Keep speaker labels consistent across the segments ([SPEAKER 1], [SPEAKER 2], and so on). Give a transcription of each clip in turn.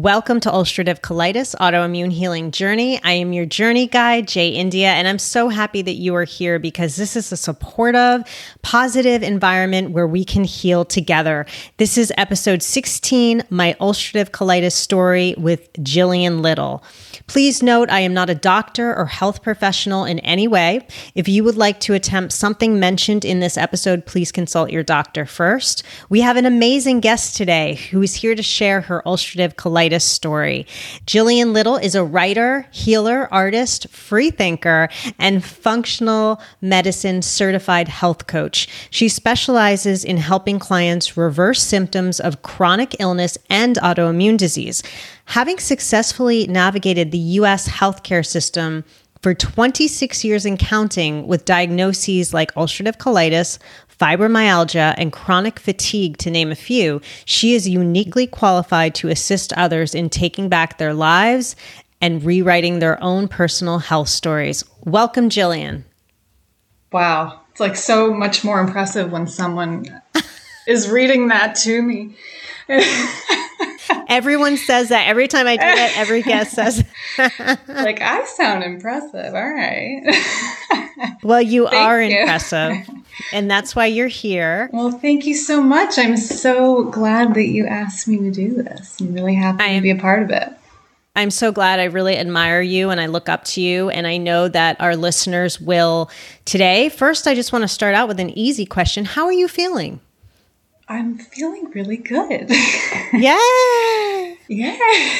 [SPEAKER 1] Welcome to Ulcerative Colitis Autoimmune Healing Journey. I am your journey guide, Jay India, and I'm so happy that you are here because this is a supportive, positive environment where we can heal together. This is episode 16, my ulcerative colitis story with Jillian Little. Please note, I am not a doctor or health professional in any way. If you would like to attempt something mentioned in this episode, please consult your doctor first. We have an amazing guest today who is here to share her ulcerative colitis story. Jillian Little is a writer, healer, artist, free thinker, and functional medicine certified health coach. She specializes in helping clients reverse symptoms of chronic illness and autoimmune disease. Having successfully navigated the US healthcare system for 26 years and counting with diagnoses like ulcerative colitis, fibromyalgia, and chronic fatigue, to name a few, she is uniquely qualified to assist others in taking back their lives and rewriting their own personal health stories. Welcome, Jillian.
[SPEAKER 2] Wow. It's like so much more impressive when someone is reading that to me.
[SPEAKER 1] Everyone says that every time I do it. Every guest says,
[SPEAKER 2] like I sound impressive. All right.
[SPEAKER 1] well, you thank are you. impressive, and that's why you're here.
[SPEAKER 2] Well, thank you so much. I'm so glad that you asked me to do this. I'm really happy am, to be a part of it.
[SPEAKER 1] I'm so glad. I really admire you and I look up to you. And I know that our listeners will today. First, I just want to start out with an easy question How are you feeling?
[SPEAKER 2] I'm feeling really good.
[SPEAKER 1] Yeah.
[SPEAKER 2] yeah.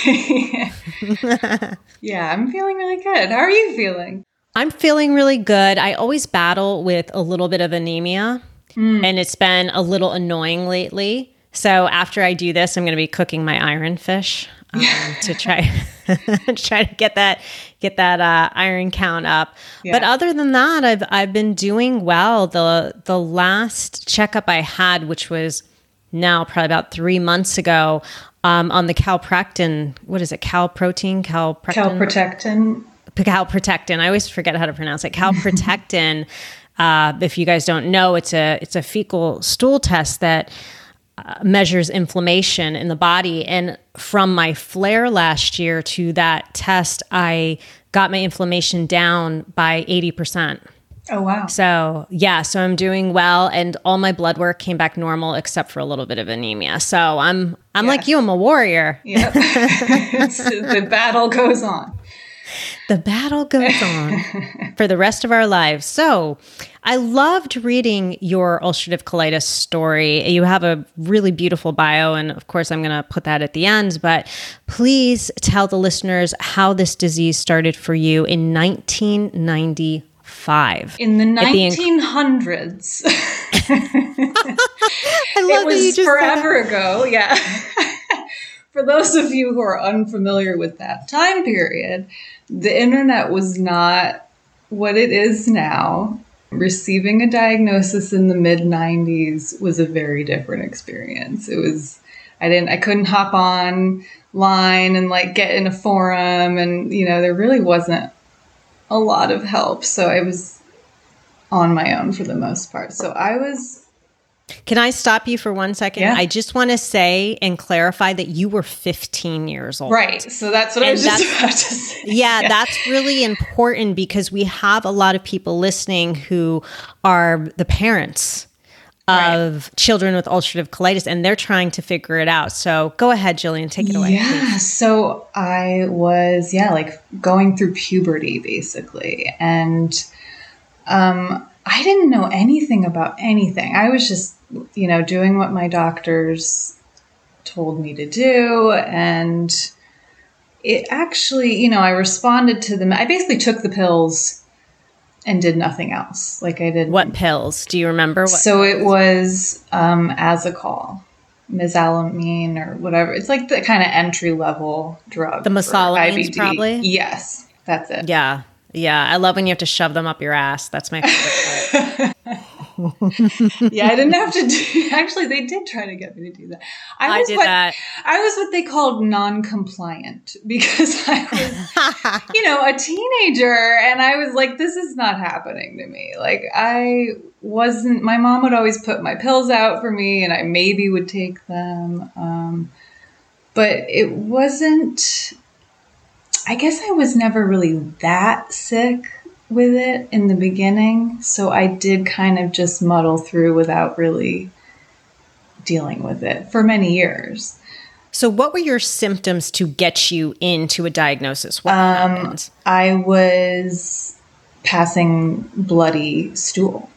[SPEAKER 2] yeah, I'm feeling really good. How are you feeling?
[SPEAKER 1] I'm feeling really good. I always battle with a little bit of anemia, mm. and it's been a little annoying lately. So after I do this, I'm going to be cooking my iron fish um, to try try to get that get that uh, iron count up. Yeah. But other than that, I've I've been doing well. the The last checkup I had, which was now probably about three months ago, um, on the calprotectin. What is it? Calprotein?
[SPEAKER 2] Calprotectin. Calprotectin.
[SPEAKER 1] Calprotectin. I always forget how to pronounce it. Calprotectin. uh, if you guys don't know, it's a it's a fecal stool test that uh, measures inflammation in the body. And from my flare last year to that test, I got my inflammation down by 80%.
[SPEAKER 2] Oh, wow.
[SPEAKER 1] So, yeah, so I'm doing well and all my blood work came back normal except for a little bit of anemia. So, I'm I'm like you, I'm a warrior.
[SPEAKER 2] Yep. the battle goes on
[SPEAKER 1] the battle goes on for the rest of our lives. So, I loved reading your ulcerative colitis story. You have a really beautiful bio, and of course, I'm going to put that at the end. But please tell the listeners how this disease started for you in 1995.
[SPEAKER 2] In the 1900s.
[SPEAKER 1] I love
[SPEAKER 2] it was forever ago. Yeah. for those of you who are unfamiliar with that time period, the internet was not what it is now. Receiving a diagnosis in the mid 90s was a very different experience. It was, I didn't, I couldn't hop on line and like get in a forum and, you know, there really wasn't a lot of help. So I was on my own for the most part. So I was
[SPEAKER 1] can I stop you for one second?
[SPEAKER 2] Yeah.
[SPEAKER 1] I just want to say and clarify that you were 15 years old.
[SPEAKER 2] Right. So that's what and I was just about to say.
[SPEAKER 1] Yeah, yeah, that's really important because we have a lot of people listening who are the parents of right. children with ulcerative colitis and they're trying to figure it out. So go ahead, Jillian, take it away.
[SPEAKER 2] Yeah. Please. So I was, yeah, like going through puberty basically. And um, I didn't know anything about anything. I was just you know, doing what my doctors told me to do. And it actually, you know, I responded to them. I basically took the pills and did nothing else. Like I did.
[SPEAKER 1] What pills? Do you remember? What
[SPEAKER 2] so pills? it was um, Asacol, mesalamine, or whatever. It's like the kind of entry level drug.
[SPEAKER 1] The mesalamine, probably.
[SPEAKER 2] Yes, that's it.
[SPEAKER 1] Yeah, yeah. I love when you have to shove them up your ass. That's my favorite part.
[SPEAKER 2] yeah, I didn't have to do. Actually, they did try to get me to do that.
[SPEAKER 1] I, was I did
[SPEAKER 2] what,
[SPEAKER 1] that.
[SPEAKER 2] I was what they called non-compliant because I was, you know, a teenager, and I was like, "This is not happening to me." Like I wasn't. My mom would always put my pills out for me, and I maybe would take them. Um, but it wasn't, I guess I was never really that sick with it in the beginning. So I did kind of just muddle through without really dealing with it for many years.
[SPEAKER 1] So, what were your symptoms to get you into a diagnosis? What um, happened?
[SPEAKER 2] I was passing bloody stool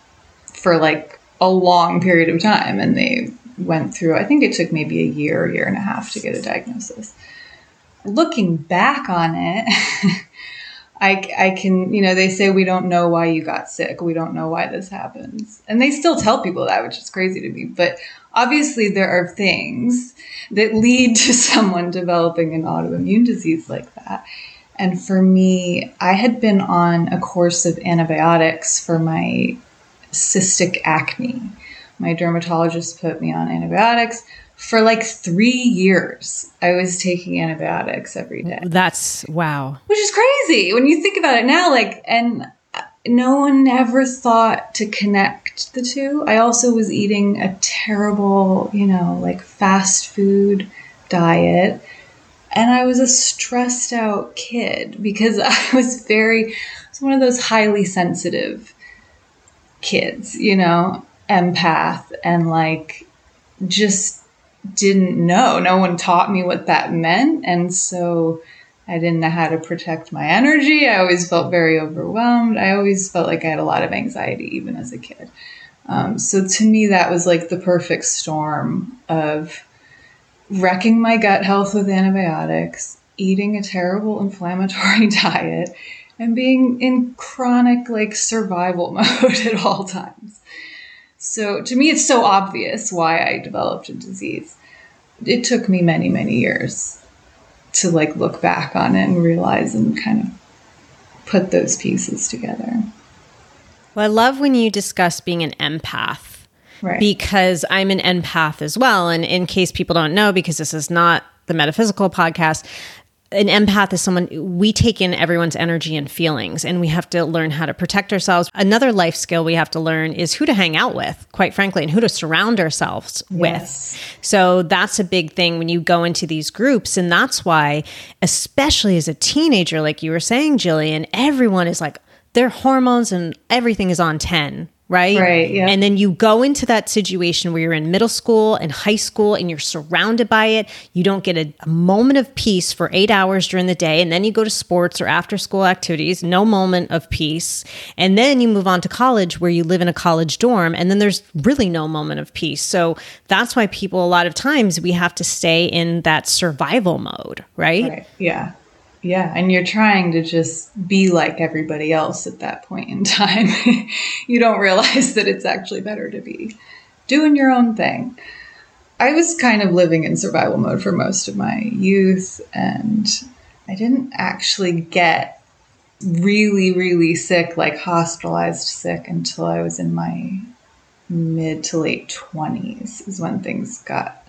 [SPEAKER 2] for like a long period of time, and they went through, I think it took maybe a year, year and a half to get a diagnosis. Looking back on it, I, I can, you know, they say we don't know why you got sick. We don't know why this happens. And they still tell people that, which is crazy to me. But obviously, there are things that lead to someone developing an autoimmune disease like that. And for me, I had been on a course of antibiotics for my cystic acne. My dermatologist put me on antibiotics for like three years. I was taking antibiotics every day.
[SPEAKER 1] That's wow.
[SPEAKER 2] Which is crazy when you think about it now. Like, and uh, no one ever thought to connect the two. I also was eating a terrible, you know, like fast food diet. And I was a stressed out kid because I was very, I was one of those highly sensitive kids, you know, empath and like just didn't know. No one taught me what that meant. And so I didn't know how to protect my energy. I always felt very overwhelmed. I always felt like I had a lot of anxiety, even as a kid. Um, so to me, that was like the perfect storm of wrecking my gut health with antibiotics, eating a terrible inflammatory diet, and being in chronic like survival mode at all times. So to me, it's so obvious why I developed a disease. It took me many, many years to like look back on it and realize and kind of put those pieces together.
[SPEAKER 1] Well, I love when you discuss being an empath. Right. Because I'm an empath as well. And in case people don't know, because this is not the metaphysical podcast, an empath is someone we take in everyone's energy and feelings and we have to learn how to protect ourselves. Another life skill we have to learn is who to hang out with quite frankly and who to surround ourselves yes. with so that's a big thing when you go into these groups and that's why especially as a teenager like you were saying Jillian everyone is like their hormones and everything is on 10 right?
[SPEAKER 2] Right. Yeah.
[SPEAKER 1] And then you go into that situation where you're in middle school and high school and you're surrounded by it. You don't get a, a, moment of peace for eight hours during the day. And then you go to sports or after school activities, no moment of peace. And then you move on to college where you live in a college dorm and then there's really no moment of peace. So that's why people, a lot of times, we have to stay in that survival mode, right? Right.
[SPEAKER 2] Yeah. Yeah, and you're trying to just be like everybody else at that point in time. you don't realize that it's actually better to be doing your own thing. I was kind of living in survival mode for most of my youth, and I didn't actually get really, really sick, like hospitalized sick, until I was in my mid to late 20s, is when things got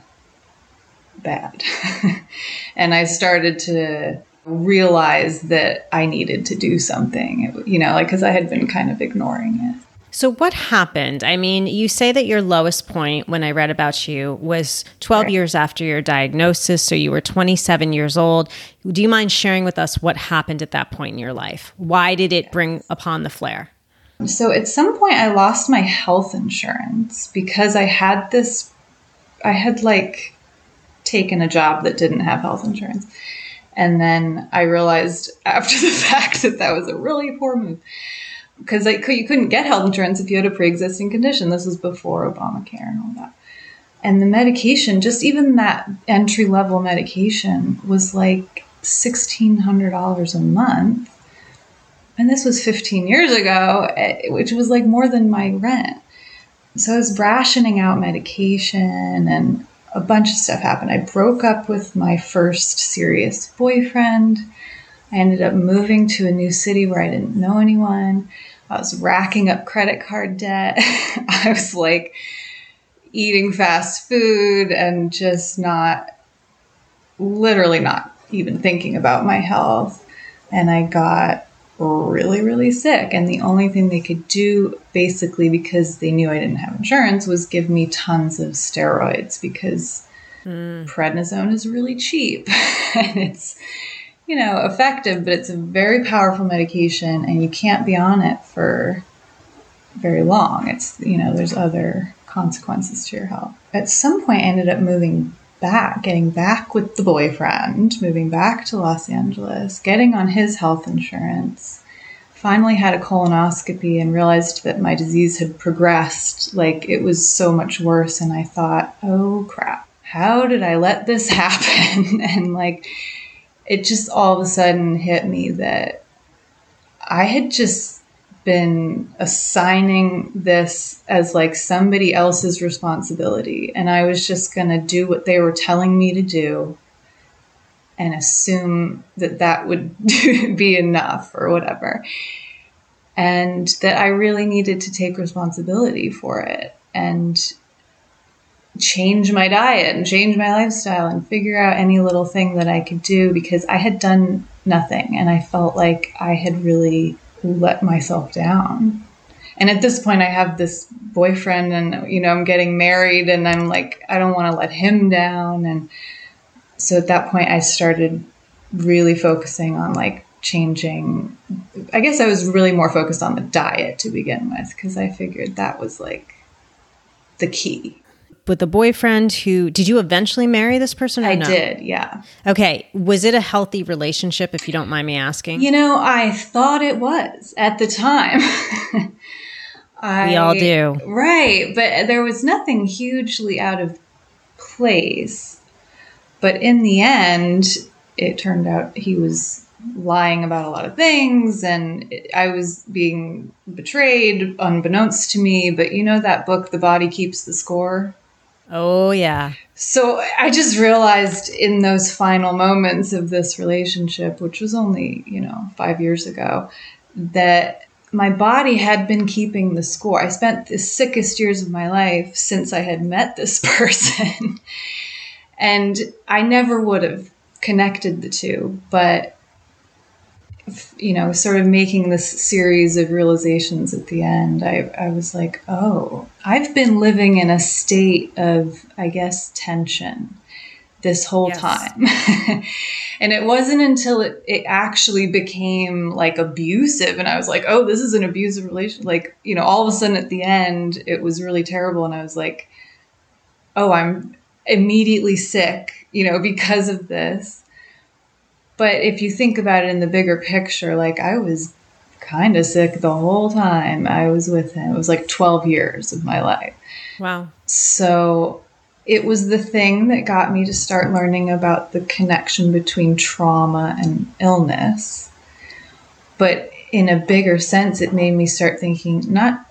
[SPEAKER 2] bad. and I started to realize that I needed to do something, you know, like because I had been kind of ignoring it.
[SPEAKER 1] So, what happened? I mean, you say that your lowest point when I read about you was 12 right. years after your diagnosis. So, you were 27 years old. Do you mind sharing with us what happened at that point in your life? Why did it bring upon the flare?
[SPEAKER 2] So, at some point, I lost my health insurance because I had this, I had like taken a job that didn't have health insurance. And then I realized after the fact that that was a really poor move because you couldn't get health insurance if you had a pre-existing condition. This was before Obamacare and all that. And the medication, just even that entry level medication, was like sixteen hundred dollars a month. And this was 15 years ago, eh, which was like more than my rent. So I was rationing out medication and a bunch of stuff happened. I broke up with my first serious boyfriend. I ended up moving to a new city where I didn't know anyone. I was racking up credit card debt. I was like eating fast food and just not, literally not even thinking about my health. And I got really, really sick. And the only thing they could do, basically, because they knew I didn't have insurance, was give me tons of steroids because Mm. Prednisone is really cheap and it's, you know, effective, but it's a very powerful medication and you can't be on it for very long. It's, you know, there's other consequences to your health. At some point, I ended up moving back, getting back with the boyfriend, moving back to Los Angeles, getting on his health insurance. Finally had a colonoscopy and realized that my disease had progressed. Like it was so much worse. And I thought, oh crap, how did I let this happen? and like, it just all of a sudden hit me that I had just been assigning this as like somebody else's responsibility and I was just going to do what they were telling me to do and assume that that would be enough or whatever. And that I really needed to take responsibility for it and change my diet and change my lifestyle and figure out any little thing that I could do because I had done nothing and I felt like I had really let myself down. And at this point, I have this boyfriend, and you know, I'm getting married, and I'm like, I don't want to let him down. And so at that point, I started really focusing on like changing. I guess I was really more focused on the diet to begin with because I figured that was like the key
[SPEAKER 1] with a boyfriend who did you eventually marry this person
[SPEAKER 2] I
[SPEAKER 1] no?
[SPEAKER 2] did, yeah.
[SPEAKER 1] Okay, was it a healthy relationship if you don't mind me asking?
[SPEAKER 2] You know, I thought it was at the time.
[SPEAKER 1] I, we all do.
[SPEAKER 2] Right, but there was nothing hugely out of place. But in the end, it turned out he was lying about a lot of things and I was being betrayed unbeknownst to me. But you know that book, The Body Keeps the Score?
[SPEAKER 1] Oh, yeah.
[SPEAKER 2] So I just realized in those final moments of this relationship, which was only, you know, five years ago, that my body had been keeping the score. I spent the sickest years of my life since I had met this person. and I never would have connected the two, but you know, sort of making this series of realizations at the end, I, I was like, oh, I've been living in a state of, I guess, tension this whole yes. time. and it wasn't until it, it actually became like abusive and I was like, oh, this is an abusive relationship. Like, you know, all of a sudden at the end, it was really terrible. And I was like, oh, I'm immediately sick, you know, because of this. But if you think about it in the bigger picture, like I was kind of sick the whole time I was with him. It was like 12 years of my life.
[SPEAKER 1] Wow.
[SPEAKER 2] So it was the thing that got me to start learning about the connection between trauma and illness. But in a bigger sense, it made me start thinking not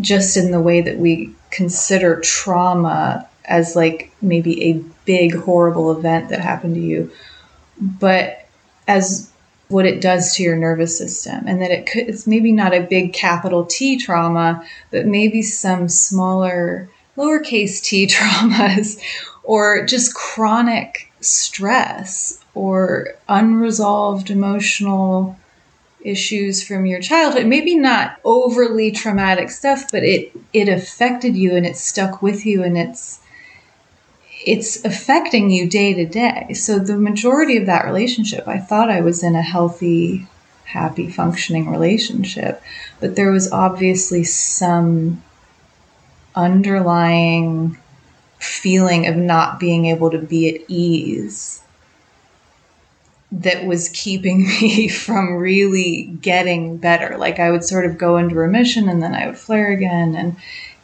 [SPEAKER 2] just in the way that we consider trauma as like maybe a big horrible event that happened to you, but as what it does to your nervous system and that it could it's maybe not a big capital T trauma but maybe some smaller lowercase t traumas or just chronic stress or unresolved emotional issues from your childhood. Maybe not overly traumatic stuff but it it affected you and it stuck with you and it's it's affecting you day to day. So the majority of that relationship, I thought I was in a healthy, happy, functioning relationship, but there was obviously some underlying feeling of not being able to be at ease that was keeping me from really getting better. Like I would sort of go into remission and then I would flare again and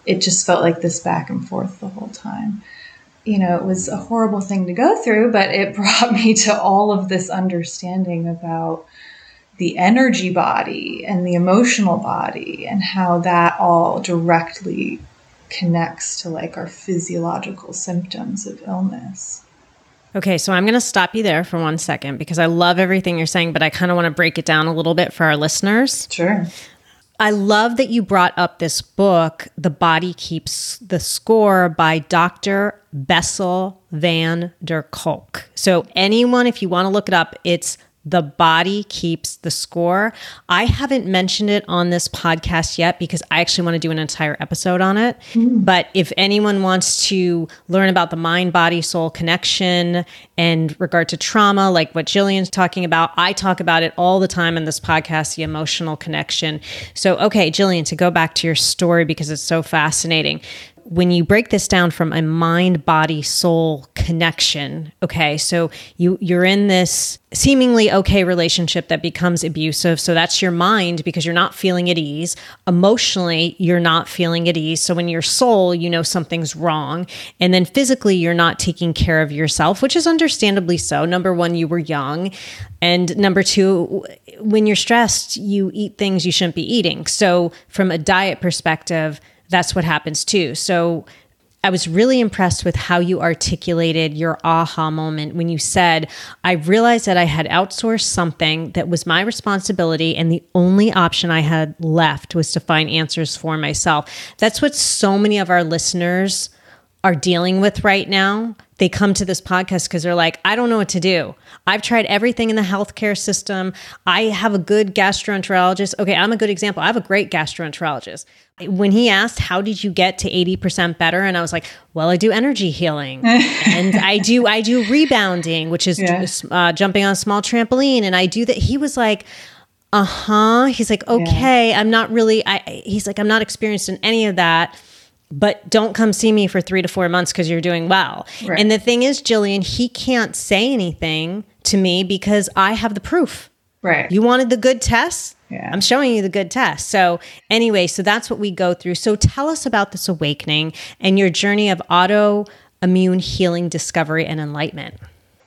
[SPEAKER 2] it just felt like this back and forth the whole time you know, it was a horrible thing to go through, but it brought me to all of this understanding about the energy body and the emotional body and how that all directly connects to like our physiological symptoms of illness.
[SPEAKER 1] Okay, so I'm going to stop you there for one second because I love everything you're saying, but I kind of want to break it down a little bit for our listeners.
[SPEAKER 2] Sure.
[SPEAKER 1] I love that you brought up this book, The Body Keeps the Score by Dr. Bessel van der Kolk. So, anyone, if you want to look it up, it's the body keeps the score. I haven't mentioned it on this podcast yet because I actually want to do an entire episode on it. Mm. But if anyone wants to learn about the mind body soul connection and regard to trauma, like what Jillian's talking about, I talk about it all the time in this podcast, the emotional connection. So, okay, Jillian, to go back to your story because it's so fascinating when you break this down from a mind body soul connection okay so you you're in this seemingly okay relationship that becomes abusive so that's your mind because you're not feeling at ease. Emotionally you're not feeling at ease so in your soul you know something's wrong. And then physically you're not taking care of yourself which is understandably so. Number 1 you were young. And number 2 when you're stressed you eat things you shouldn't be eating. So from a diet perspective that's what happens too. So I was really impressed with how you articulated your aha moment when you said, I realized that I had outsourced something that was my responsibility, and the only option I had left was to find answers for myself. That's what so many of our listeners are dealing with right now. They come to this podcast because they're like, I don't know what to do. I've tried everything in the healthcare system. I have a good gastroenterologist. Okay, I'm a good example. I have a great gastroenterologist. When he asked, How did you get to 80% better? And I was like, Well, I do energy healing and I do I do rebounding, which is yeah. uh, jumping on a small trampoline. And I do that. He was like, uh huh. He's like, okay, yeah. I'm not really. I. He's like, I'm not experienced in any of that but don't come see me for three to four months because you're doing well. Right. And the thing is, Jillian, he can't say anything to me because I have the proof.
[SPEAKER 2] Right.
[SPEAKER 1] You wanted the good tests? Yeah. I'm showing you the good test. So, anyway, so that's what we go through. So, tell us about this awakening and your journey of autoimmune healing, discovery, and enlightenment.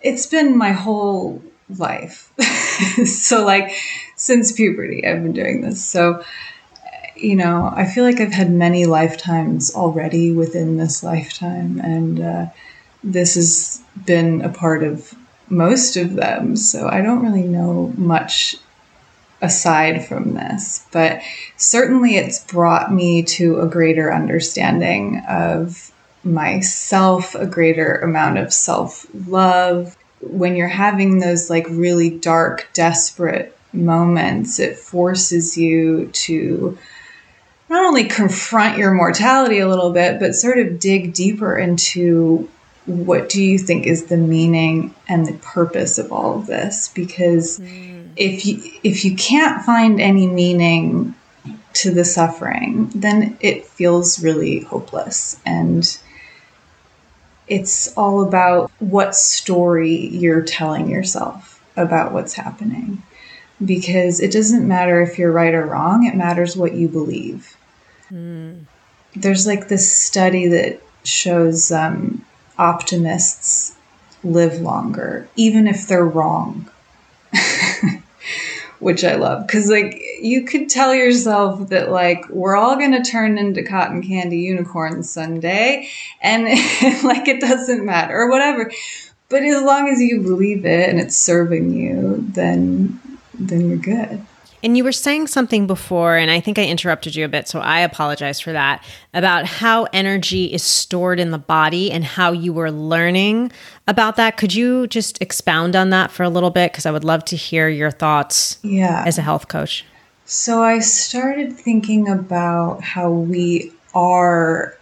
[SPEAKER 2] It's been my whole life. so, like, since puberty, I've been doing this. So, you know, I feel like I've had many lifetimes already within this lifetime, and uh, this has been a part of most of them. So I don't really know much aside from this, but certainly it's brought me to a greater understanding of myself, a greater amount of self love. When you're having those like really dark, desperate moments, it forces you to not only confront your mortality a little bit, but sort of dig deeper into what do you think is the meaning and the purpose of all of this because mm. if you if you can't find any meaning to the suffering then it feels really hopeless and it's all about what story you're telling yourself about what's happening because it doesn't matter if you're right or wrong it matters what you believe Mm. There's like this study that shows um, optimists live longer, even if they're wrong. Which I love because, like, you could tell yourself that, like, we're all going to turn into cotton candy unicorns someday, and like, it doesn't matter or whatever. But as long as you believe it and it's serving you, then then you're good.
[SPEAKER 1] And you were saying something before, and I think I interrupted you a bit, so I apologize for that, about how energy is stored in the body and how you were learning about that. Could you just expound on that for a little bit? Because I would love to hear your thoughts
[SPEAKER 2] yeah.
[SPEAKER 1] as a health coach.
[SPEAKER 2] So I started thinking about how we are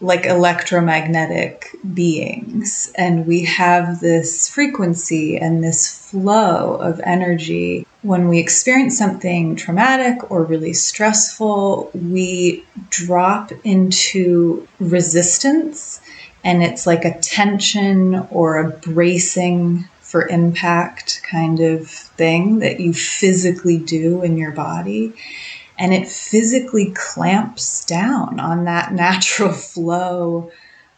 [SPEAKER 2] like electromagnetic beings and we have this frequency and this flow of energy when we experience something traumatic or really stressful, we drop into resistance and it's like a tension or a bracing for impact kind of thing that you physically do in your body. And it physically clamps down on that natural flow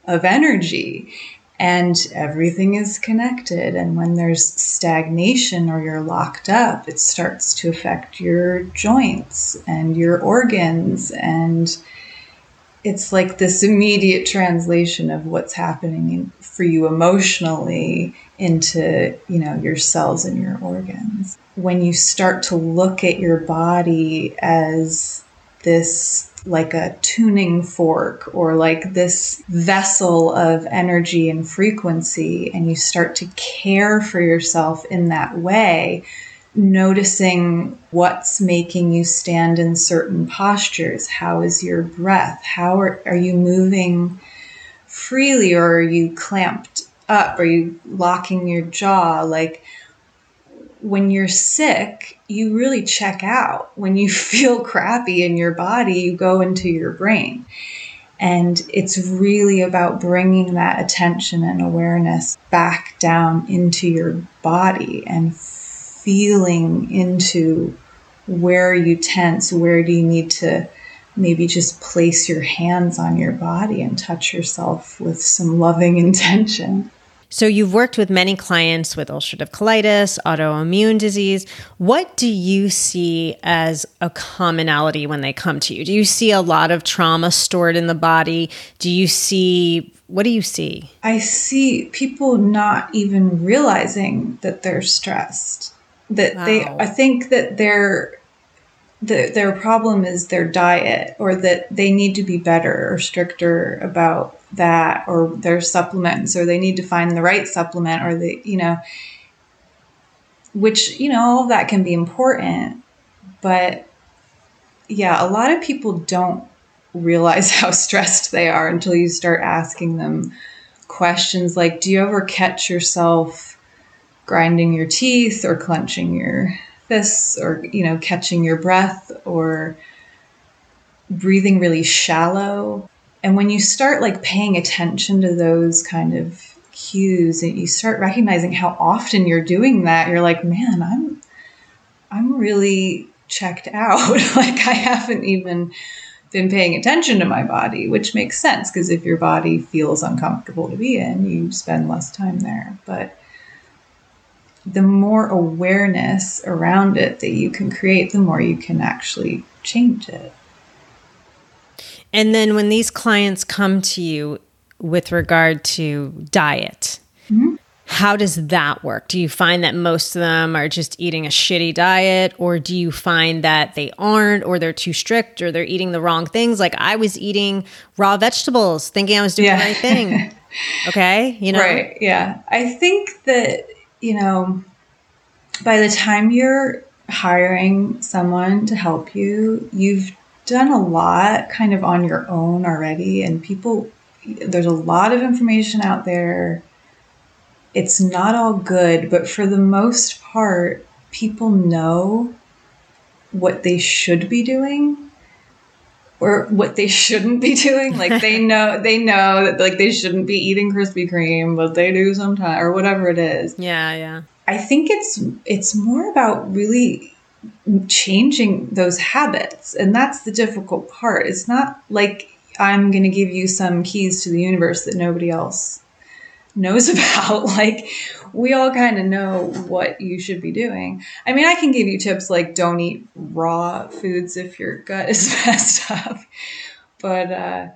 [SPEAKER 2] of energy and everything is connected. And when there's stagnation or you're locked up, it starts to affect your joints and your organs. And it's like this immediate translation of what's happening for you emotionally into you know your cells and your organs when you start to look at your body as this like a tuning fork or like this vessel of energy and frequency, and you start to care for yourself in that way, noticing what's making you stand in certain postures. How is your breath? How are, are you moving freely or are you clamped up? Are you locking your jaw? Like, when you're sick, you really check out. When you feel crappy in your body, you go into your brain. And it's really about bringing that attention and awareness back down into your body and feeling into where you tense, where do you need to maybe just place your hands on your body and touch yourself with some loving intention.
[SPEAKER 1] So, you've worked with many clients with ulcerative colitis, autoimmune disease. What do you see as a commonality when they come to you? Do you see a lot of trauma stored in the body? Do you see, what do you see?
[SPEAKER 2] I see people not even realizing that they're stressed. That wow. they, I think that they're, the, their problem is their diet or that they need to be better or stricter about that or their supplements or they need to find the right supplement or the you know which you know all of that can be important. But yeah a lot of people don't realize how stressed they are until you start asking them questions like do you ever catch yourself grinding your teeth or clenching your fists or you know catching your breath or breathing really shallow and when you start like paying attention to those kind of cues and you start recognizing how often you're doing that, you're like, man, I'm I'm really checked out. like I haven't even been paying attention to my body, which makes sense because if your body feels uncomfortable to be in, you spend less time there. But the more awareness around it that you can create, the more you can actually change it.
[SPEAKER 1] And then when these clients come to you with regard to diet, mm-hmm. how does that work? Do you find that most of them are just eating a shitty diet, or do you find that they aren't, or they're too strict, or they're eating the wrong things? Like I was eating raw vegetables, thinking I was doing yeah. the right thing. okay, you know,
[SPEAKER 2] right? Yeah, I think that you know, by the time you're hiring someone to help you, you've done a lot kind of on your own already, and people, there's a lot of information out there. It's not all good, but for the most part, people know what they should be doing or what they shouldn't be doing. Like they know they know that like they shouldn't be eating Krispy Kreme, but they do sometimes or whatever it is.
[SPEAKER 1] Yeah, yeah.
[SPEAKER 2] I think it's it's more about really changing those habits. And that's the difficult part. It's not like I'm going to give you some keys to the universe that nobody else knows about. like, we all kind of know what you should be doing. I mean, I can give you tips like don't eat raw foods if your gut is messed up. But, uh,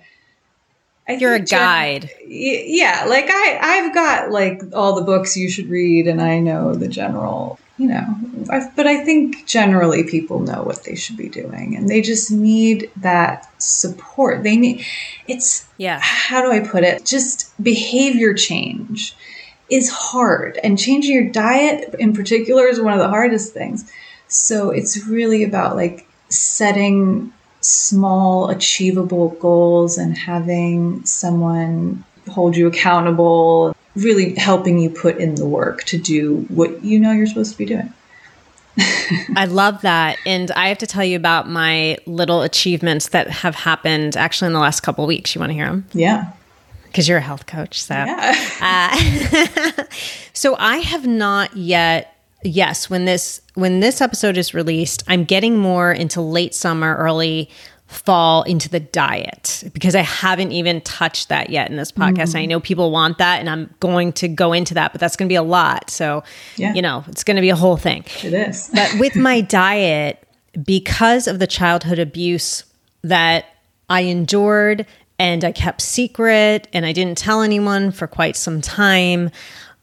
[SPEAKER 1] I You're a guide.
[SPEAKER 2] yeah, like I, I've got like all the books you should read, and I know the general you know, but I think generally people know what they should be doing and they just need that support. They need, it's,
[SPEAKER 1] yeah.
[SPEAKER 2] How do I put it? Just behavior change is hard and changing your diet in particular is one of the hardest things. So it's really about like setting small achievable goals and having someone hold you accountable really helping you put in the work to do what you know you're supposed to be doing.
[SPEAKER 1] I love that. And I have to tell you about my little achievements that have happened actually in the last couple weeks. You want to hear them?
[SPEAKER 2] Yeah.
[SPEAKER 1] Because you're a health coach. So, yeah. uh, so I have not yet yes when this when this episode is released i'm getting more into late summer early fall into the diet because I haven't even touched that yet in this podcast. Mm. I know people want that and I'm going to go into that, but that's going to be a lot. So, yeah. you know, it's going to be a whole thing.
[SPEAKER 2] It is.
[SPEAKER 1] but with my diet, because of the childhood abuse that I endured and I kept secret and I didn't tell anyone for quite some time,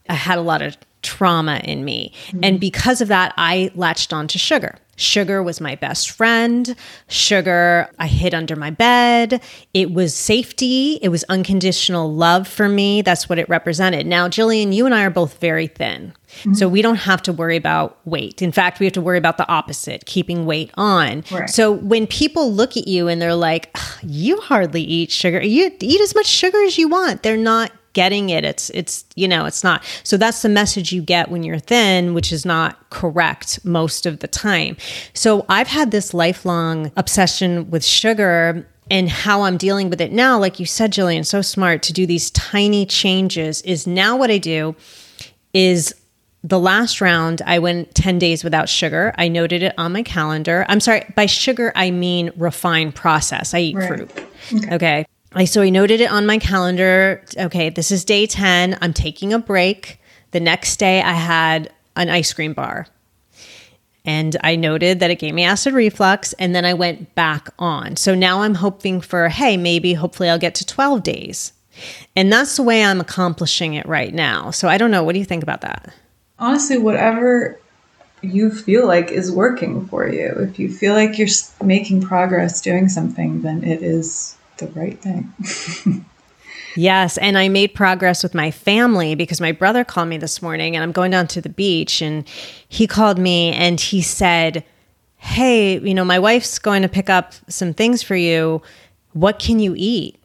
[SPEAKER 1] I had a lot of trauma in me. Mm. And because of that, I latched on to sugar. Sugar was my best friend. Sugar, I hid under my bed. It was safety. It was unconditional love for me. That's what it represented. Now, Jillian, you and I are both very thin. Mm-hmm. So we don't have to worry about weight. In fact, we have to worry about the opposite, keeping weight on. Right. So when people look at you and they're like, you hardly eat sugar, you eat as much sugar as you want, they're not getting it. It's it's you know, it's not. So that's the message you get when you're thin, which is not correct most of the time. So I've had this lifelong obsession with sugar and how I'm dealing with it now, like you said, Jillian, so smart to do these tiny changes is now what I do is the last round, I went 10 days without sugar. I noted it on my calendar. I'm sorry, by sugar, I mean refined process. I eat right. fruit. Okay. okay. I so I noted it on my calendar. Okay, this is day 10. I'm taking a break. The next day I had an ice cream bar. And I noted that it gave me acid reflux and then I went back on. So now I'm hoping for hey, maybe hopefully I'll get to 12 days. And that's the way I'm accomplishing it right now. So I don't know, what do you think about that?
[SPEAKER 2] Honestly, whatever you feel like is working for you. If you feel like you're making progress doing something, then it is the right thing.
[SPEAKER 1] yes. And I made progress with my family because my brother called me this morning and I'm going down to the beach and he called me and he said, Hey, you know, my wife's going to pick up some things for you. What can you eat?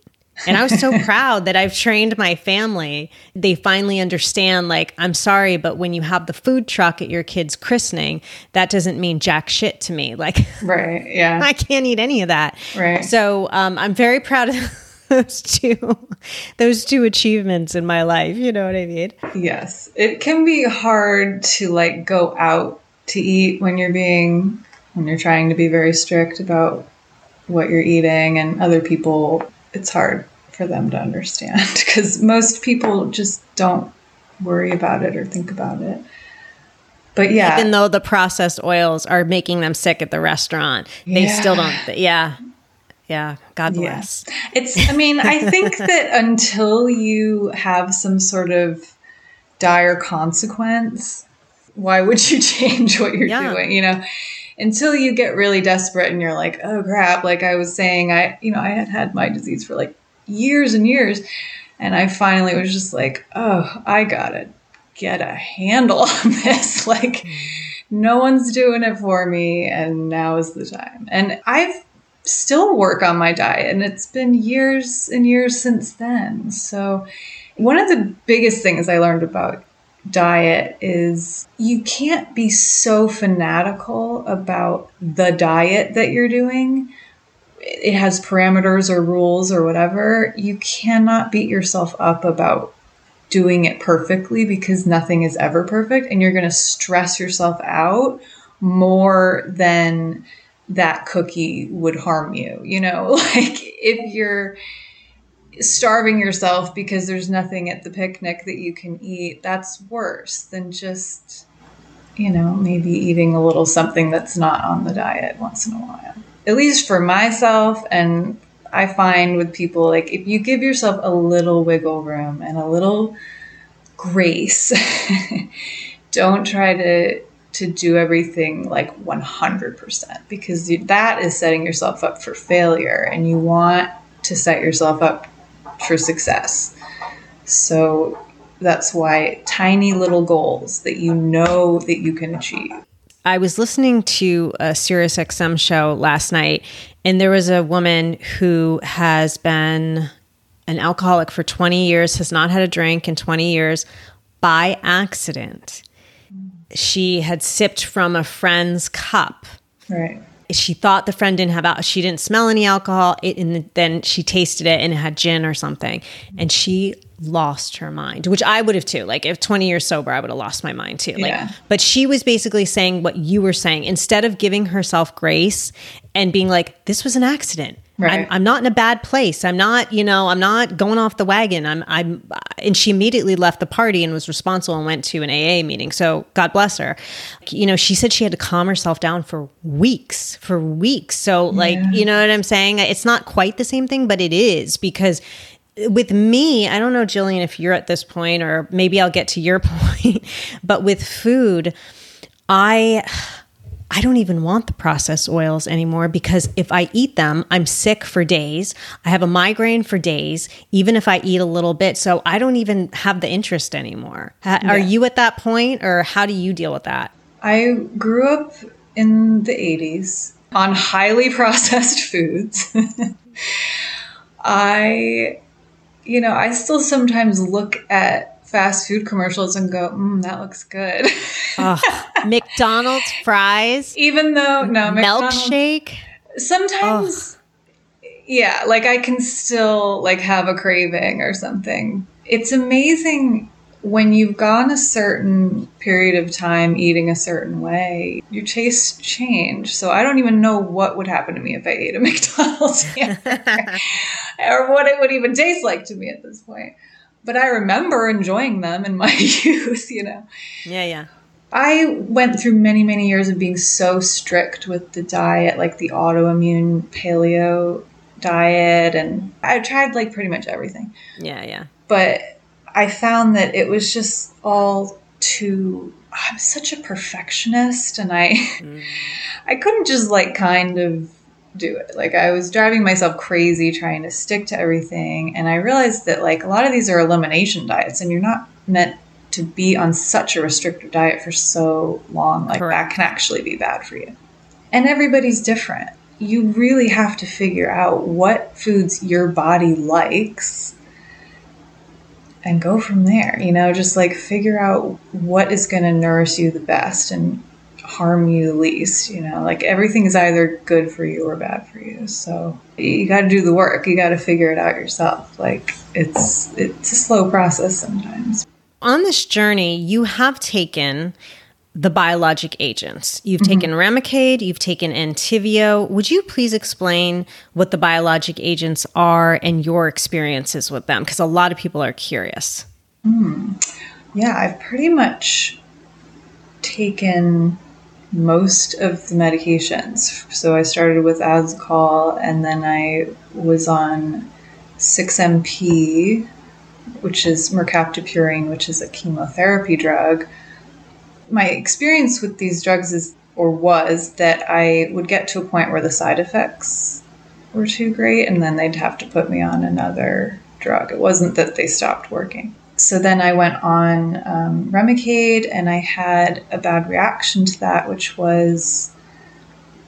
[SPEAKER 1] And I was so proud that I've trained my family. They finally understand, like, I'm sorry, but when you have the food truck at your kid's christening, that doesn't mean jack shit to me. Like,
[SPEAKER 2] right. Yeah.
[SPEAKER 1] I can't eat any of that.
[SPEAKER 2] Right.
[SPEAKER 1] So um, I'm very proud of those two those two achievements in my life you know what i mean
[SPEAKER 2] yes it can be hard to like go out to eat when you're being when you're trying to be very strict about what you're eating and other people it's hard for them to understand because most people just don't worry about it or think about it. But yeah,
[SPEAKER 1] even though the processed oils are making them sick at the restaurant, they yeah. still don't. Th- yeah, yeah. God bless.
[SPEAKER 2] Yeah. It's. I mean, I think that until you have some sort of dire consequence, why would you change what you're yeah. doing? You know, until you get really desperate and you're like, oh crap. Like I was saying, I you know I had had my disease for like years and years. And I finally was just like, oh, I gotta get a handle on this. like, no one's doing it for me, and now is the time. And I've still work on my diet, and it's been years and years since then. So, one of the biggest things I learned about diet is you can't be so fanatical about the diet that you're doing it has parameters or rules or whatever, you cannot beat yourself up about doing it perfectly because nothing is ever perfect and you're going to stress yourself out more than that cookie would harm you. You know, like if you're starving yourself because there's nothing at the picnic that you can eat, that's worse than just, you know, maybe eating a little something that's not on the diet once in a while at least for myself and I find with people like if you give yourself a little wiggle room and a little grace, don't try to to do everything like 100% because that is setting yourself up for failure and you want to set yourself up for success. So that's why tiny little goals that you know that you can achieve.
[SPEAKER 1] I was listening to a Sirius XM show last night, and there was a woman who has been an alcoholic for 20 years, has not had a drink in 20 years by accident. She had sipped from a friend's cup.
[SPEAKER 2] Right.
[SPEAKER 1] She thought the friend didn't have out. she didn't smell any alcohol. It, and then she tasted it and it had gin or something, and she lost her mind, which I would have too. Like if 20 years sober, I would have lost my mind too. Like, yeah. but she was basically saying what you were saying. Instead of giving herself grace and being like, this was an accident. Right. I'm, I'm, not in a bad place. I'm not, you know, I'm not going off the wagon. I'm, I'm, and she immediately left the party and was responsible and went to an AA meeting. So God bless her. You know, she said she had to calm herself down for weeks, for weeks. So, like, yeah. you know what I'm saying? It's not quite the same thing, but it is because with me, I don't know, Jillian, if you're at this point, or maybe I'll get to your point, but with food, I. I don't even want the processed oils anymore because if I eat them, I'm sick for days. I have a migraine for days, even if I eat a little bit. So I don't even have the interest anymore. Yeah. Are you at that point or how do you deal with that?
[SPEAKER 2] I grew up in the 80s on highly processed foods. I, you know, I still sometimes look at fast food commercials and go, mm, that looks good.
[SPEAKER 1] McDonald's fries.
[SPEAKER 2] Even though, no,
[SPEAKER 1] milkshake.
[SPEAKER 2] Sometimes, yeah, like I can still like have a craving or something. It's amazing when you've gone a certain period of time eating a certain way, your tastes change. So I don't even know what would happen to me if I ate a McDonald's hamburger or what it would even taste like to me at this point but I remember enjoying them in my youth, you know.
[SPEAKER 1] Yeah, yeah.
[SPEAKER 2] I went through many, many years of being so strict with the diet, like the autoimmune paleo diet, and I tried like pretty much everything.
[SPEAKER 1] Yeah, yeah.
[SPEAKER 2] But I found that it was just all too. I'm such a perfectionist, and I, mm. I couldn't just like kind of do it. Like I was driving myself crazy trying to stick to everything. And I realized that like a lot of these are elimination diets and you're not meant to be on such a restrictive diet for so long. Like Correct. that can actually be bad for you. And everybody's different. You really have to figure out what foods your body likes and go from there. You know, just like figure out what is going to nourish you the best and harm you the least you know like everything is either good for you or bad for you. So you got to do the work. You got to figure it out yourself. Like it's it's a slow process sometimes.
[SPEAKER 1] On this journey you have taken the biologic agents you've mm-hmm. taken remicade you've taken entyvio would you please explain what the biologic agents are and your experiences with them because a lot of people are curious
[SPEAKER 2] mm. yeah i've pretty much taken most of the medications. So I started with Asacol and then I was on 6MP, which is mercaptopurine, which is a chemotherapy drug. My experience with these drugs is or was that I would get to a point where the side effects were too great and then they'd have to put me on another drug. It wasn't that they stopped working so then I went on um, Remicade and I had a bad reaction to that, which was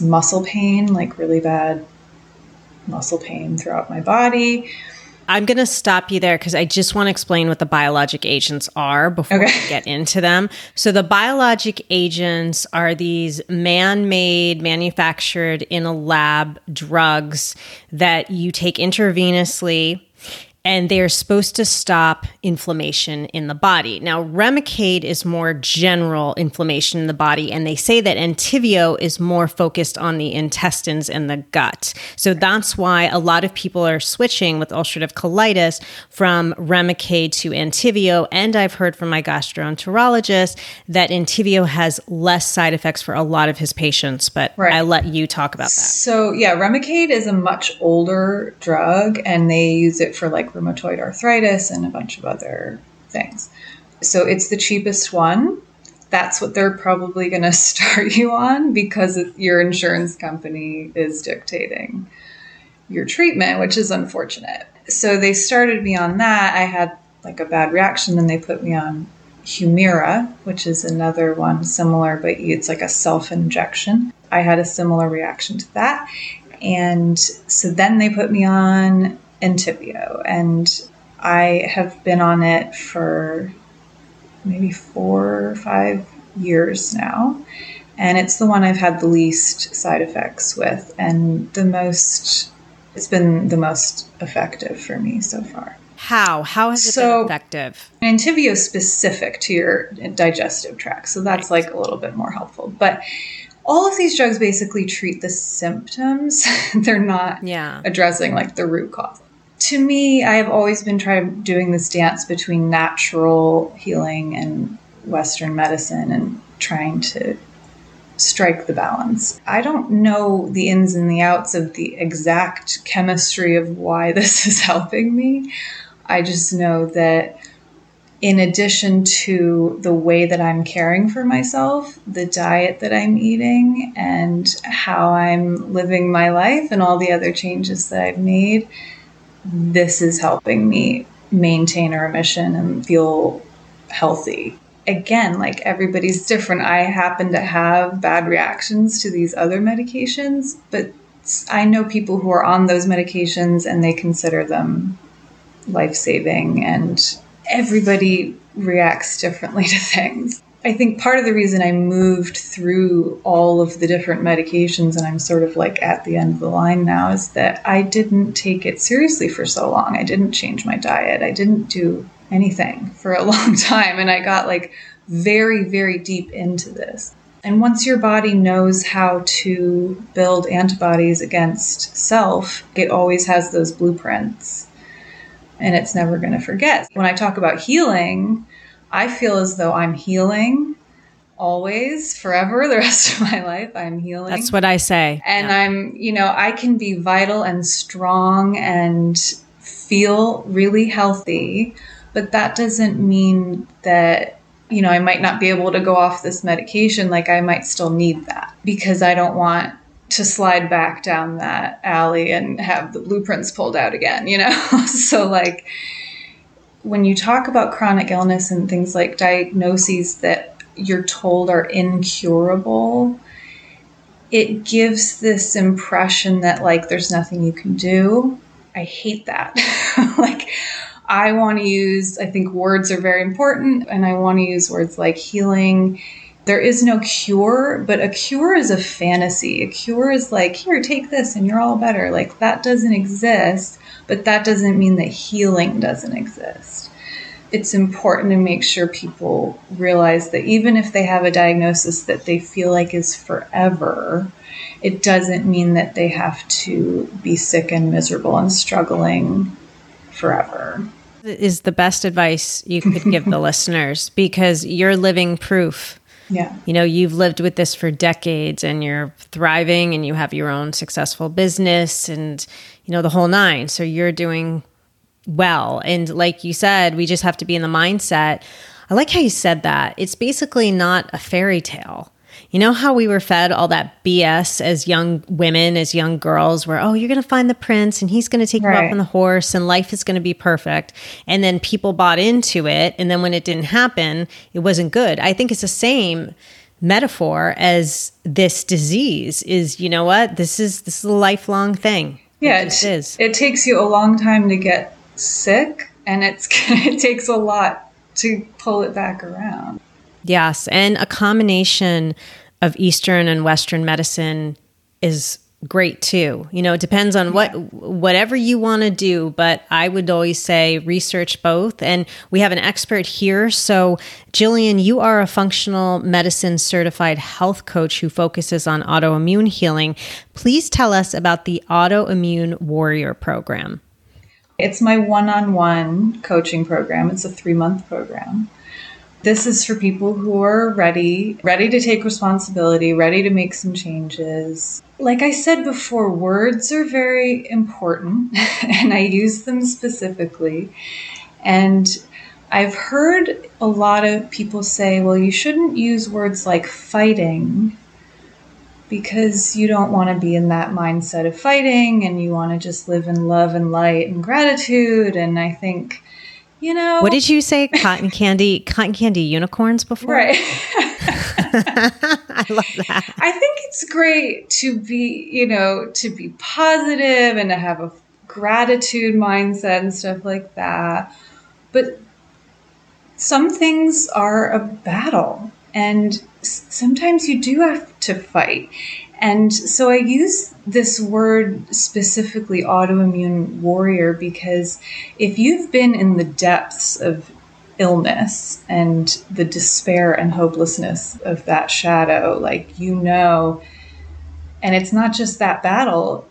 [SPEAKER 2] muscle pain, like really bad muscle pain throughout my body.
[SPEAKER 1] I'm going to stop you there because I just want to explain what the biologic agents are before okay. we get into them. So, the biologic agents are these man made, manufactured in a lab drugs that you take intravenously and they're supposed to stop inflammation in the body. Now, Remicade is more general inflammation in the body, and they say that Entyvio is more focused on the intestines and the gut. So that's why a lot of people are switching with ulcerative colitis from Remicade to Entyvio. And I've heard from my gastroenterologist that Entyvio has less side effects for a lot of his patients, but right. I let you talk about that.
[SPEAKER 2] So, yeah, Remicade is a much older drug, and they use it for like rheumatoid arthritis and a bunch of other things. So it's the cheapest one. That's what they're probably going to start you on because your insurance company is dictating your treatment, which is unfortunate. So they started me on that. I had like a bad reaction, then they put me on Humira, which is another one similar, but it's like a self injection. I had a similar reaction to that. And so then they put me on Entyvio, and I have been on it for maybe four or five years now. And it's the one I've had the least side effects with, and the most, it's been the most effective for me so far.
[SPEAKER 1] How? How has it so, been effective?
[SPEAKER 2] Entyvio is specific to your digestive tract, so that's right. like a little bit more helpful. But all of these drugs basically treat the symptoms. They're not yeah. addressing like the root cause to me, I have always been trying doing this dance between natural healing and Western medicine and trying to strike the balance. I don't know the ins and the outs of the exact chemistry of why this is helping me. I just know that in addition to the way that I'm caring for myself, the diet that I'm eating, and how I'm living my life, and all the other changes that I've made, this is helping me maintain a remission and feel healthy. Again, like everybody's different. I happen to have bad reactions to these other medications, but I know people who are on those medications and they consider them life saving and everybody reacts differently to things. I think part of the reason I moved through all of the different medications and I'm sort of like at the end of the line now is that I didn't take it seriously for so long. I didn't change my diet. I didn't do anything for a long time. And I got like very, very deep into this. And once your body knows how to build antibodies against self, it always has those blueprints and it's never going to forget. When I talk about healing, I feel as though I'm healing always, forever, the rest of my life. I'm healing.
[SPEAKER 1] That's what I say.
[SPEAKER 2] And yeah. I'm, you know, I can be vital and strong and feel really healthy, but that doesn't mean that you know, I might not be able to go off this medication, like I might still need that because I don't want to slide back down that alley and have the blueprints pulled out again, you know? so, like, when you talk about chronic illness and things like diagnoses that you're told are incurable, it gives this impression that, like, there's nothing you can do. I hate that. like, I want to use, I think words are very important, and I want to use words like healing there is no cure, but a cure is a fantasy. A cure is like, here, take this and you're all better. Like that doesn't exist, but that doesn't mean that healing doesn't exist. It's important to make sure people realize that even if they have a diagnosis that they feel like is forever, it doesn't mean that they have to be sick and miserable and struggling forever.
[SPEAKER 1] Is the best advice you could give the listeners because you're living proof
[SPEAKER 2] yeah.
[SPEAKER 1] You know, you've lived with this for decades and you're thriving and you have your own successful business and, you know, the whole nine. So you're doing well. And like you said, we just have to be in the mindset. I like how you said that. It's basically not a fairy tale. You know how we were fed all that BS as young women, as young girls, where, oh, you're going to find the prince and he's going to take right. you up on the horse and life is going to be perfect. And then people bought into it. And then when it didn't happen, it wasn't good. I think it's the same metaphor as this disease is, you know what? This is, this is a lifelong thing.
[SPEAKER 2] Yeah, it, it is. It takes you a long time to get sick and it's, it takes a lot to pull it back around.
[SPEAKER 1] Yes. And a combination of Eastern and Western medicine is great too. You know, it depends on what whatever you want to do, but I would always say research both. And we have an expert here. So, Jillian, you are a functional medicine certified health coach who focuses on autoimmune healing. Please tell us about the Autoimmune Warrior program.
[SPEAKER 2] It's my one-on-one coaching program. It's a 3-month program. This is for people who are ready, ready to take responsibility, ready to make some changes. Like I said before, words are very important and I use them specifically. And I've heard a lot of people say, well, you shouldn't use words like fighting because you don't want to be in that mindset of fighting and you want to just live in love and light and gratitude. And I think you know.
[SPEAKER 1] What did you say? Cotton candy, cotton candy unicorns before?
[SPEAKER 2] Right.
[SPEAKER 1] I love that.
[SPEAKER 2] I think it's great to be, you know, to be positive and to have a gratitude mindset and stuff like that. But some things are a battle and sometimes you do have to fight. And so I use this word specifically autoimmune warrior because if you've been in the depths of illness and the despair and hopelessness of that shadow, like you know, and it's not just that battle.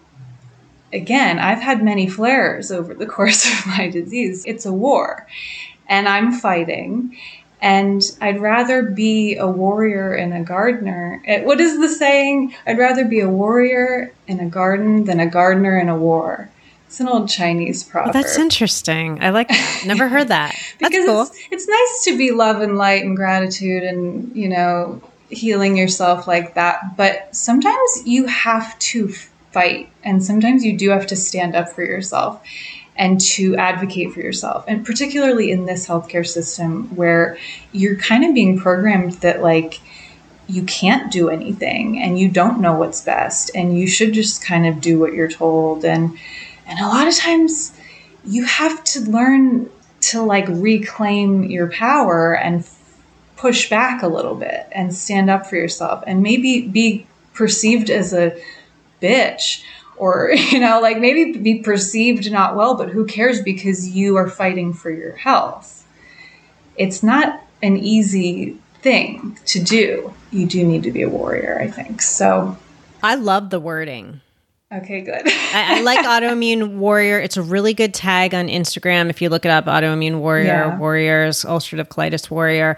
[SPEAKER 2] Again, I've had many flares over the course of my disease. It's a war, and I'm fighting. And I'd rather be a warrior in a gardener. Eh, what is the saying? I'd rather be a warrior in a garden than a gardener in a war. It's an old Chinese proverb.
[SPEAKER 1] Oh, that's interesting. I like that. Never heard that.
[SPEAKER 2] because
[SPEAKER 1] that's
[SPEAKER 2] cool. it's, it's nice to be love and light and gratitude and, you know, healing yourself like that. But sometimes you have to fight and sometimes you do have to stand up for yourself and to advocate for yourself. And particularly in this healthcare system where you're kind of being programmed that, like, you can't do anything and you don't know what's best and you should just kind of do what you're told and and a lot of times you have to learn to like reclaim your power and push back a little bit and stand up for yourself and maybe be perceived as a bitch or you know like maybe be perceived not well but who cares because you are fighting for your health. It's not an easy thing to do. You do need to be a warrior i think. So
[SPEAKER 1] i love the wording
[SPEAKER 2] okay good.
[SPEAKER 1] I, I, like autoimmune warrior. It's a really good tag on instagram. If you look it up autoimmune warrior yeah. warriors ulcerative colitis warrior.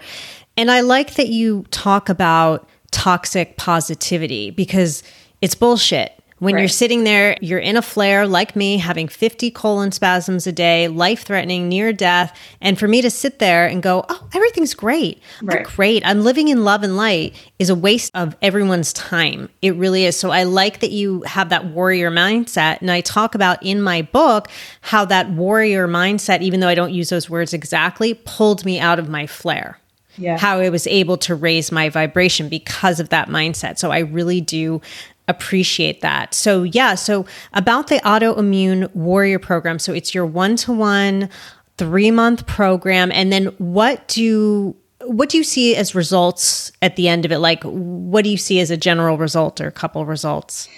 [SPEAKER 1] And i like that you talk about toxic positivity because it's bullshit when right. you're sitting there, you're in a flare like me, having 50 colon spasms a day, life threatening, near death. And for me to sit there and go, oh, everything's great. Right. Great. I'm living in love and light is a waste of everyone's time. It really is. So I like that you have that warrior mindset. And I talk about in my book how that warrior mindset, even though I don't use those words exactly, pulled me out of my flare. Yeah. How I was able to raise my vibration because of that mindset. So I really do appreciate that. So, yeah, so about the autoimmune warrior program. So, it's your one to one, three month program. And then what do what do you see as results at the end of it? Like, what do you see as a general result or couple results?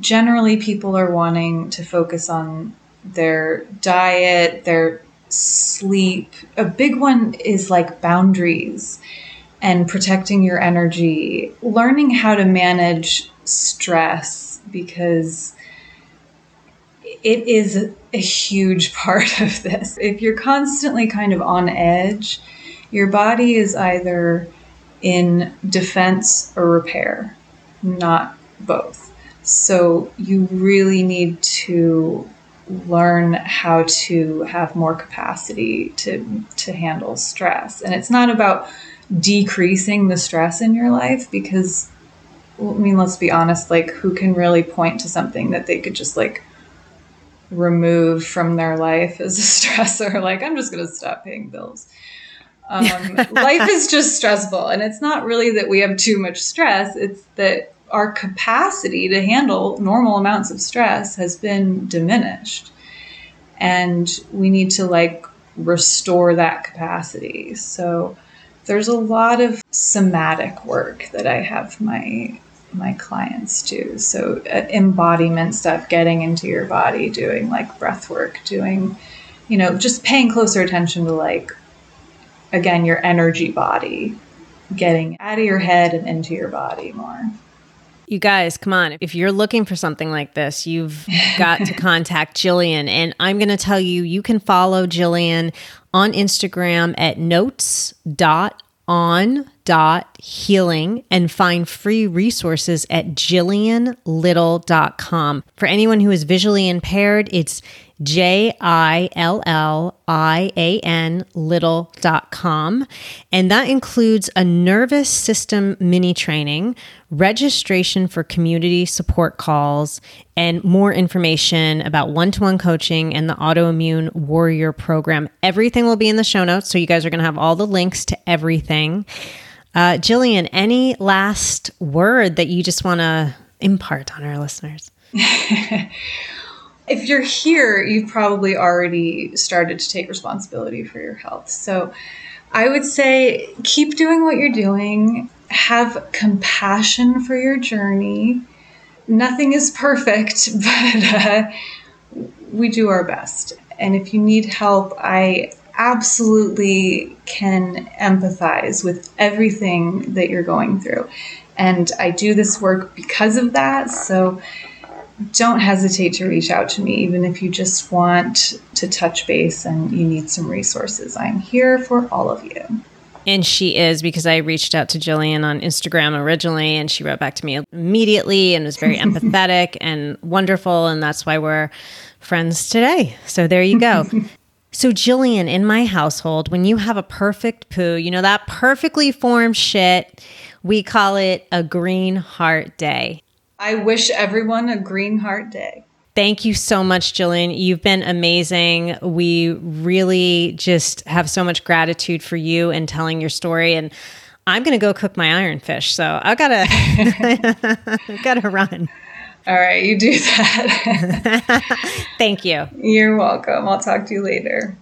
[SPEAKER 2] Generally, people are wanting to focus on their diet, their sleep. A big one is like boundaries and protecting your energy, learning how to manage stress because it is a huge part of this. If you're constantly kind of on edge, your body is either in defense or repair, not both. So you really need to learn how to have more capacity to to handle stress. And it's not about decreasing the stress in your life because well, I mean, let's be honest, like who can really point to something that they could just like remove from their life as a stressor? Like, I'm just going to stop paying bills. Um, life is just stressful. And it's not really that we have too much stress, it's that our capacity to handle normal amounts of stress has been diminished. And we need to like restore that capacity. So, there's a lot of somatic work that I have my my clients do. So uh, embodiment stuff, getting into your body, doing like breath work, doing, you know, just paying closer attention to like, again, your energy body, getting out of your head and into your body more.
[SPEAKER 1] You guys, come on. If you're looking for something like this, you've got to contact Jillian. And I'm going to tell you, you can follow Jillian on Instagram at notes.on dot healing and find free resources at jillianlittle.com. For anyone who is visually impaired, it's J I L L I A N little.com. And that includes a nervous system mini training, registration for community support calls, and more information about one to one coaching and the autoimmune warrior program. Everything will be in the show notes. So you guys are going to have all the links to everything. Uh, Jillian, any last word that you just want to impart on our listeners?
[SPEAKER 2] if you're here, you've probably already started to take responsibility for your health. So I would say keep doing what you're doing, have compassion for your journey. Nothing is perfect, but uh, we do our best. And if you need help, I absolutely can empathize with everything that you're going through. And I do this work because of that. So don't hesitate to reach out to me, even if you just want to touch base and you need some resources. I'm here for all of you.
[SPEAKER 1] And she is because I reached out to Jillian on Instagram originally and she wrote back to me immediately and was very empathetic and wonderful. And that's why we're friends today. So there you go. So, Jillian, in my household, when you have a perfect poo, you know, that perfectly formed shit, we call it a green heart day.
[SPEAKER 2] I wish everyone a green heart day.
[SPEAKER 1] Thank you so much, Jillian. You've been amazing. We really just have so much gratitude for you and telling your story. And I'm going to go cook my iron fish. So I gotta, gotta run.
[SPEAKER 2] All right, you do that.
[SPEAKER 1] Thank you.
[SPEAKER 2] You're welcome. I'll talk to you later.